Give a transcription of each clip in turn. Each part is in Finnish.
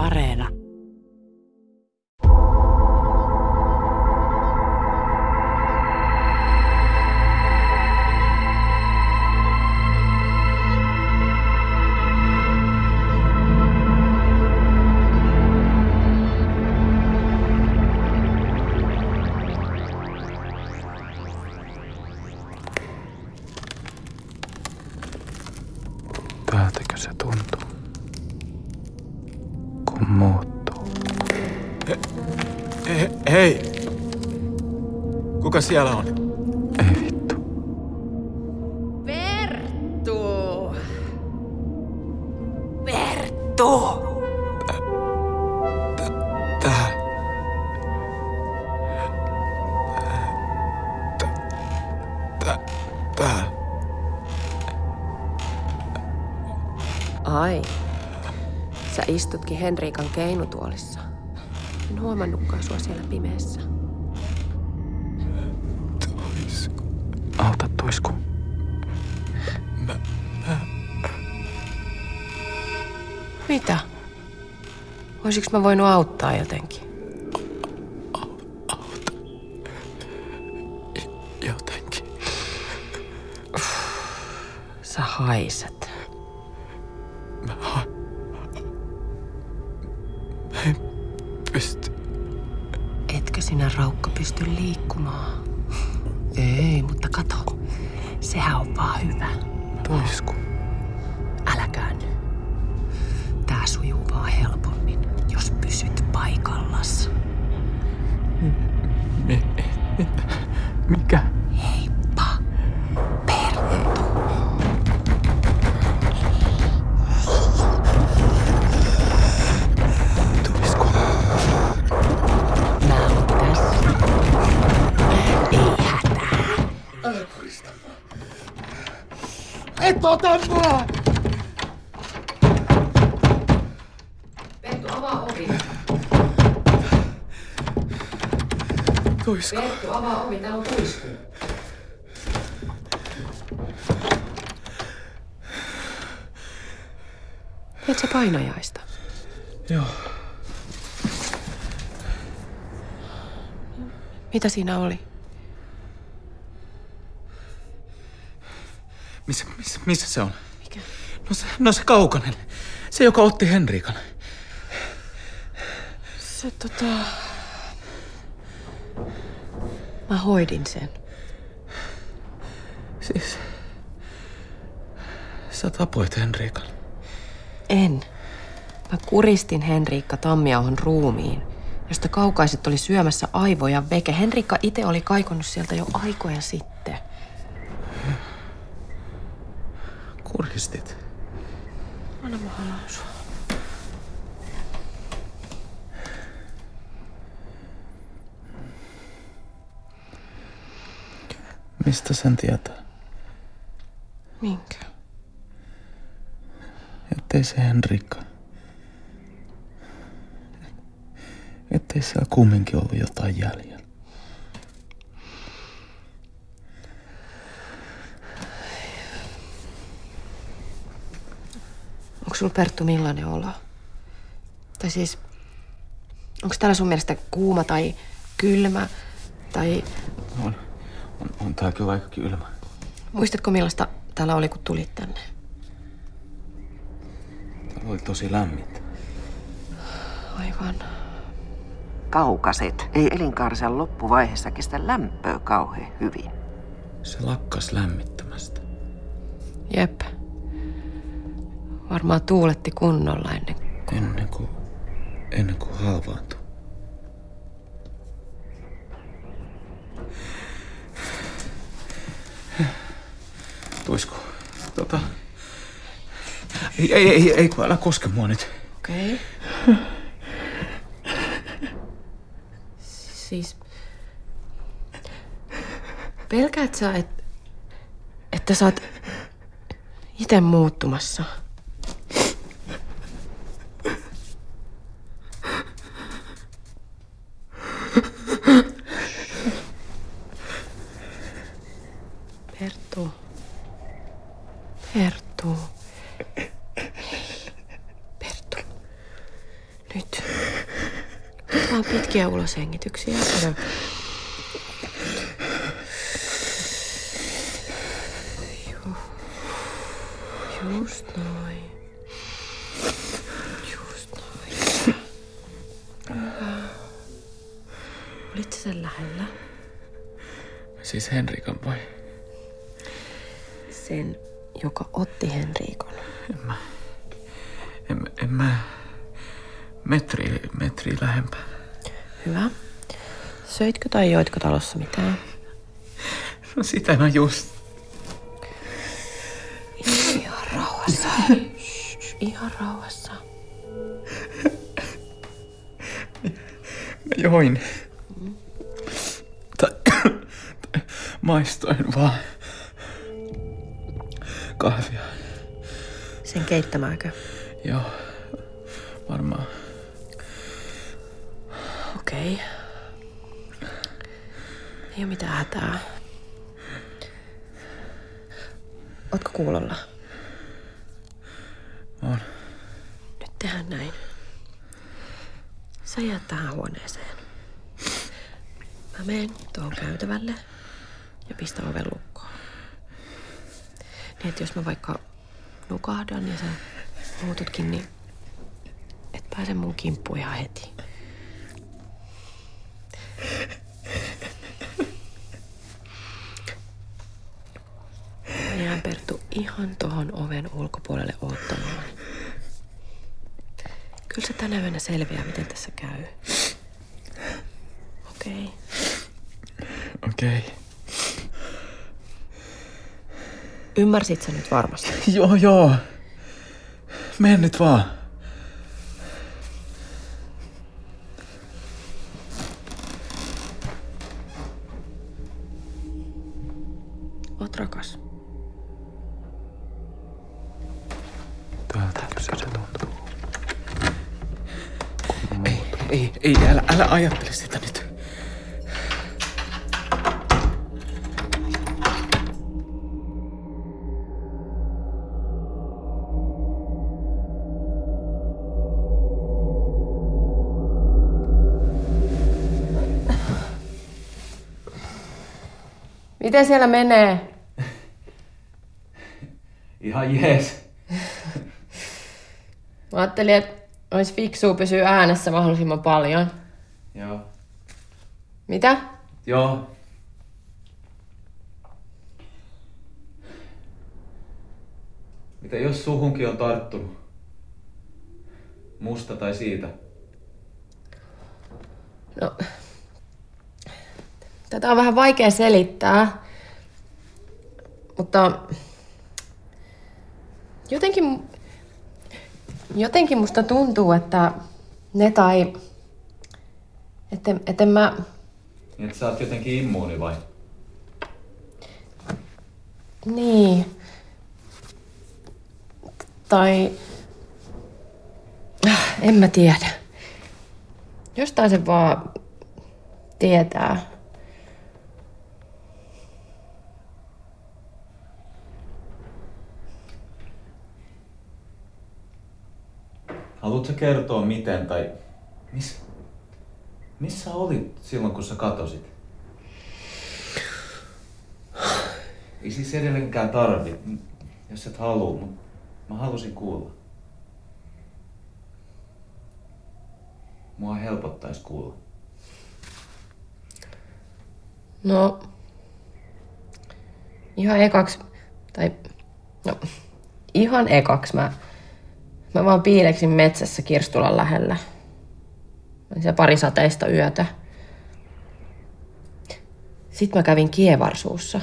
Areena. Kuka siellä on? Ei vittu. Perttu! Perttu! Tää. Tää. Tää. Ai. Sä istutkin Henriikan keinutuolissa. En huomannutkaan sua siellä pimeässä. Mitä? Olisiko mä voinut auttaa jotenkin? Jotenkin. Sä haiset. Ota mua! Perttu, avaa ovi. Tuisku. Perttu, avaa ovi. Täällä on tuisku. Teet sä painajaista? Joo. Mitä siinä oli? Missä, missä, missä se on? Mikä? No se, no se kaukanen. Se, joka otti Henriikan. Se tota... Mä hoidin sen. Siis... Sä tapoit Henriikan. En. Mä kuristin Henriikka Tammiauhon ruumiin, josta kaukaiset oli syömässä aivoja veke. Henriikka itse oli kaikonnut sieltä jo aikoja sitten. Kuristit. Anna mä lausua. Mistä sen tietää? Minkä? Ettei se Henrikka. Ettei siellä kumminkin ollut jotain jäljellä. Sulla Perttu millainen olo? Tai siis, onko täällä sun mielestä kuuma tai kylmä? Tai On, on, on tää kyllä aika kylmä. muistatko millaista täällä oli, kun tulit tänne? Täällä oli tosi lämmintä. Aivan. Kaukaset ei elinkaarensa loppuvaiheessa kestä lämpöä kauhean hyvin. Se lakkas lämmittämästä. Jep. Varmaan tuuletti kunnolla ennen Ennen kuin, ennen kuin halvaantui. Tuisku, tota... Ei, ei, ei, ei, kun älä koske mua nyt. Okei. Siis... Pelkäät sä, et, että sä oot itse muuttumassa? Perttu. Perttu. Perttu. Nyt. Vaan pitkiä uloshengityksiä. Just noin. Just noin. Hyvä. Olit sä sen lähellä? Siis Henrikan vai? Sen, joka otti Henriikon. En, en mä... Metri, metri lähempää. Hyvä. Söitkö tai joitko talossa mitään? No sitä mä just... Ihan rauhassa. Shh, ihan rauhassa. Mä join. Tai, tai maistoin vaan kahvia. Sen keittämääkö? Joo, varmaan. Okei. Ei ole mitään hätää. Ootko kuulolla? On. Nyt tehdään näin. Sä jäät tähän huoneeseen. Mä menen tuohon käytävälle ja pistän oven lukkoon. Niin, että jos mä vaikka nukahdan ja sä muututkin, niin et pääse mun kimppuun ihan heti. Mä jään Perttu ihan tohon oven ulkopuolelle oottamaan. Kyllä se tänä yönä selviää, miten tässä käy. Okei. Okay. Okei. Okay. Ymmärsit sä nyt varmasti? Joo, joo. Mene nyt vaan. Oot rakas. Ei, älä, älä ajattele sitä nyt. Miten siellä menee? Ihan jees. Mä ajattelin, että olisi fiksua pysyä äänessä mahdollisimman paljon. Joo. Mitä? Joo. Mitä jos suhunkin on tarttunut? Musta tai siitä? No, tätä on vähän vaikea selittää, mutta jotenkin, jotenkin musta tuntuu, että ne tai, että, että en mä, Niin, että sä oot jotenkin immuuni vai? niin, tai en mä tiedä. Jostain se vaan tietää. Haluatko kertoa miten tai miss, missä olit silloin kun sä katosit? Ei siis edelleenkään tarvi, jos et halua, mutta mä halusin kuulla. Mua helpottais kuulla. No, ihan ekaks, tai no, ihan ekaks mä, mä vaan piileksin metsässä Kirstulan lähellä. Olin siellä pari sateista yötä. Sitten mä kävin Kievarsuussa.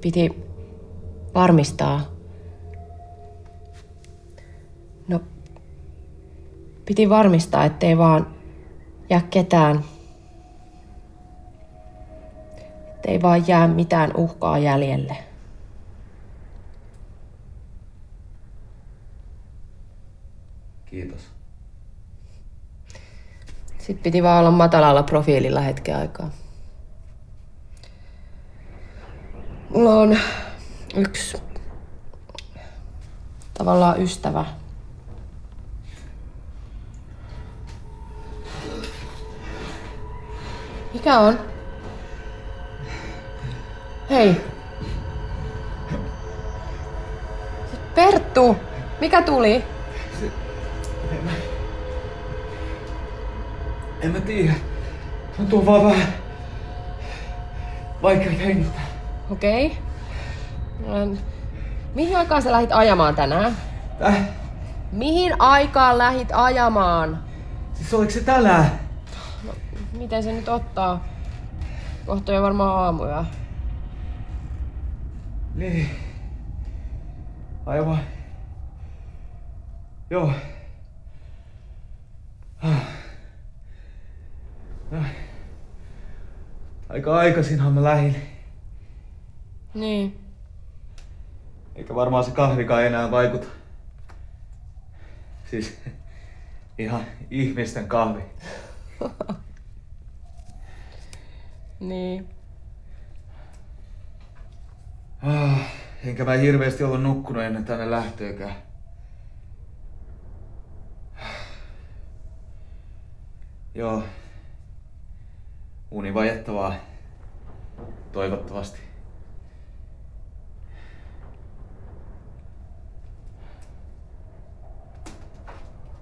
Piti varmistaa. No, Piti varmistaa, ettei vaan jää ketään. Ettei vaan jää mitään uhkaa jäljelle. Kiitos. Sitten piti vaan olla matalalla profiililla hetken aikaa. Mulla on yksi tavallaan ystävä. Mikä on? Hei. Perttu, mikä tuli? En mä tiedä. Tuntuu vaan vähän vaikea hengittää. Okei. Okay. Mihin aikaan sä lähit ajamaan tänään? Täh? Mihin aikaan lähit ajamaan? Siis oliko se tänään? Miten se nyt ottaa? Kohta jo varmaan aamuja. Niin. Aivan. Joo. Ah. No. Aika aikaisinhan mä lähin. Niin. Eikä varmaan se kahvikaan enää vaikuta. Siis ihan ihmisten kahvi. Niin. Ah, enkä mä hirveästi ollut nukkunut ennen tänne lähtöökään. Joo. Uni vajettavaa. Toivottavasti.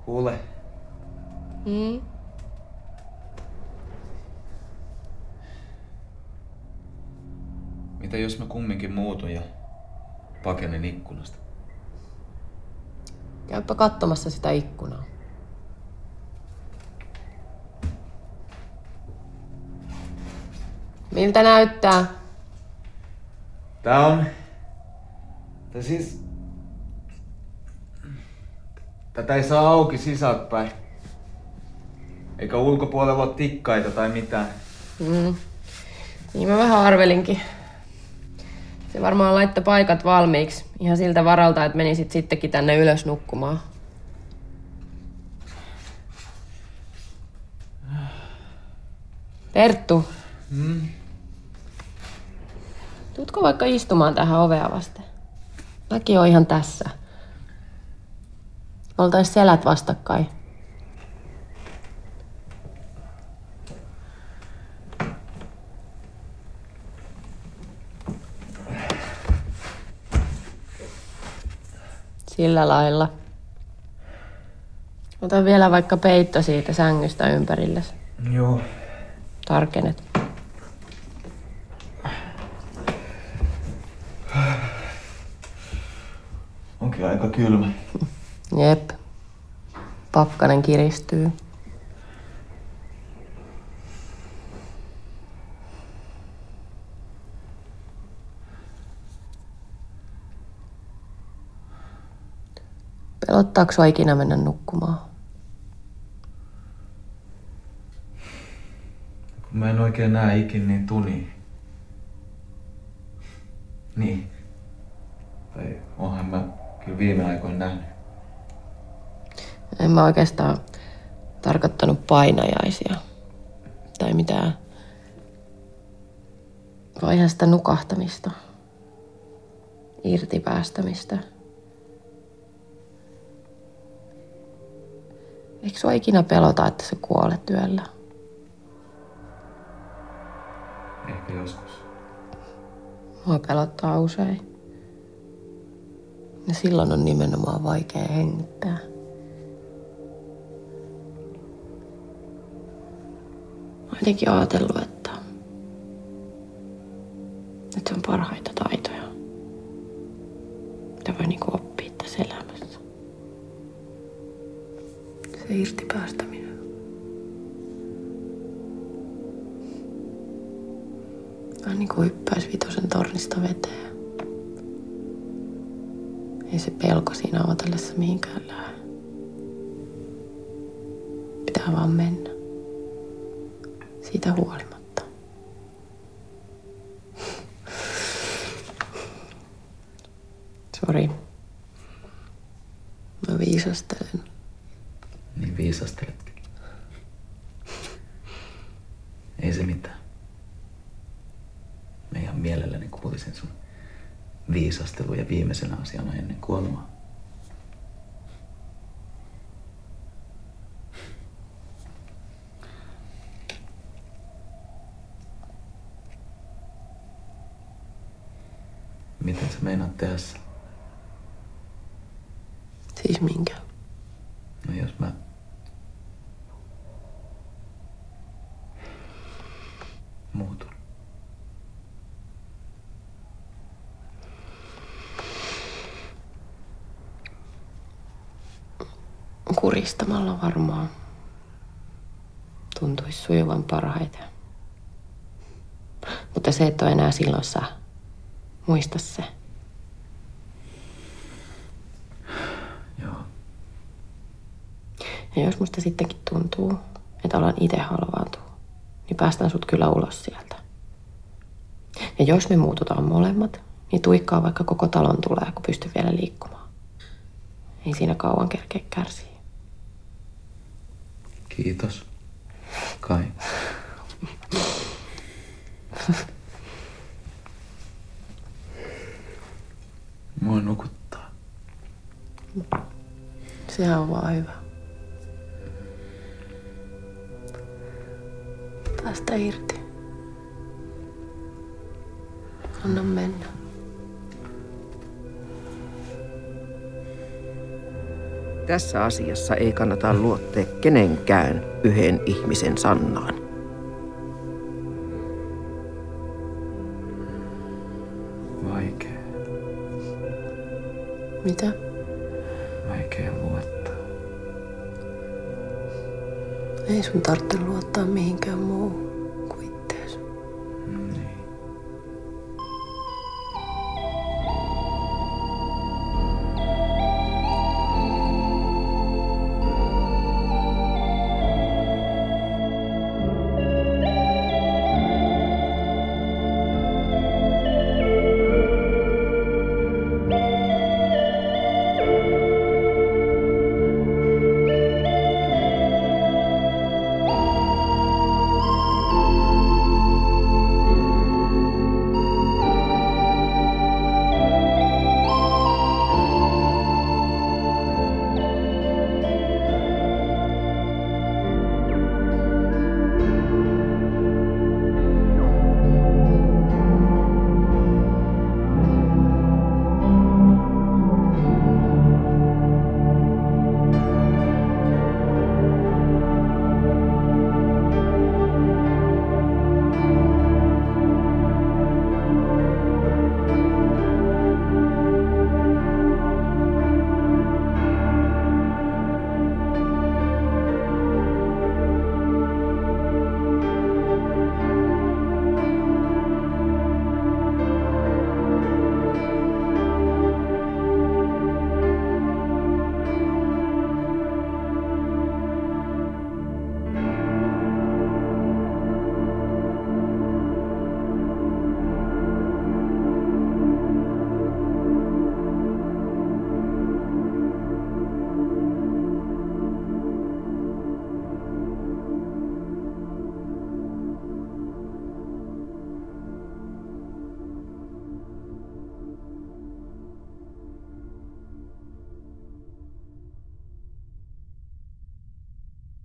Kuule, Mm. Mitä jos mä kumminkin muutun ja pakenen ikkunasta? Käypä katsomassa sitä ikkunaa. Miltä näyttää? Tää on... Tää siis... Tätä ei saa auki sisältäpäin. Eikä ulkopuolella ole tikkaita tai mitään. Mm. Niin mä vähän arvelinkin. Se varmaan laittoi paikat valmiiksi. Ihan siltä varalta, että menisit sittenkin tänne ylös nukkumaan. Perttu. Mm. Tuutko vaikka istumaan tähän ovea vasten? Mäkin on ihan tässä. Oltais selät vastakkain. Sillä lailla. Ota vielä vaikka peitto siitä sängystä ympärille. Joo. Tarkenet. Onkin aika kylmä. Jep. Pakkanen kiristyy. Pelottaako sua ikinä mennä nukkumaan? Kun mä en oikein näe ikin niin tuni. Niin. Tai onhan mä kyllä viime aikoina nähnyt. En mä oikeastaan tarkoittanut painajaisia. Tai mitään. Vaan ihan sitä nukahtamista. Irtipäästämistä. Eikö sua ikinä pelota, että sä kuolet yöllä? Ehkä joskus. Mua pelottaa usein. Ja silloin on nimenomaan vaikea hengittää. Mä oon jotenkin ajatellut, että, että se on parhaita taitoja, Sori. Mä viisastelen. Niin viisasteletkin. Ei se mitään. Mä ihan mielelläni kuulisin sun viisasteluja viimeisenä asiana ennen kuolemaa. Miten sä meinaat tehdä sen? Siis minkä? No jos mä... Muutun. Kuristamalla varmaan. Tuntuisi sujuvan parhaiten. Mutta se et ole enää silloin sä. Muista se. Joo. Ja jos musta sittenkin tuntuu, että alan itse halvaantua, niin päästään sut kyllä ulos sieltä. Ja jos me muututaan molemmat, niin tuikkaa vaikka koko talon tulee, kun pystyy vielä liikkumaan. Ei siinä kauan kerkeä kärsiä. Kiitos. Kai. Mua nukuttaa. Sehän on vaan hyvä. Päästä irti. Anna mennä. Tässä asiassa ei kannata luottaa kenenkään yhden ihmisen sannaan. Vaikea. Mitä? Ei sun tarvitse luottaa mihinkään muuhun.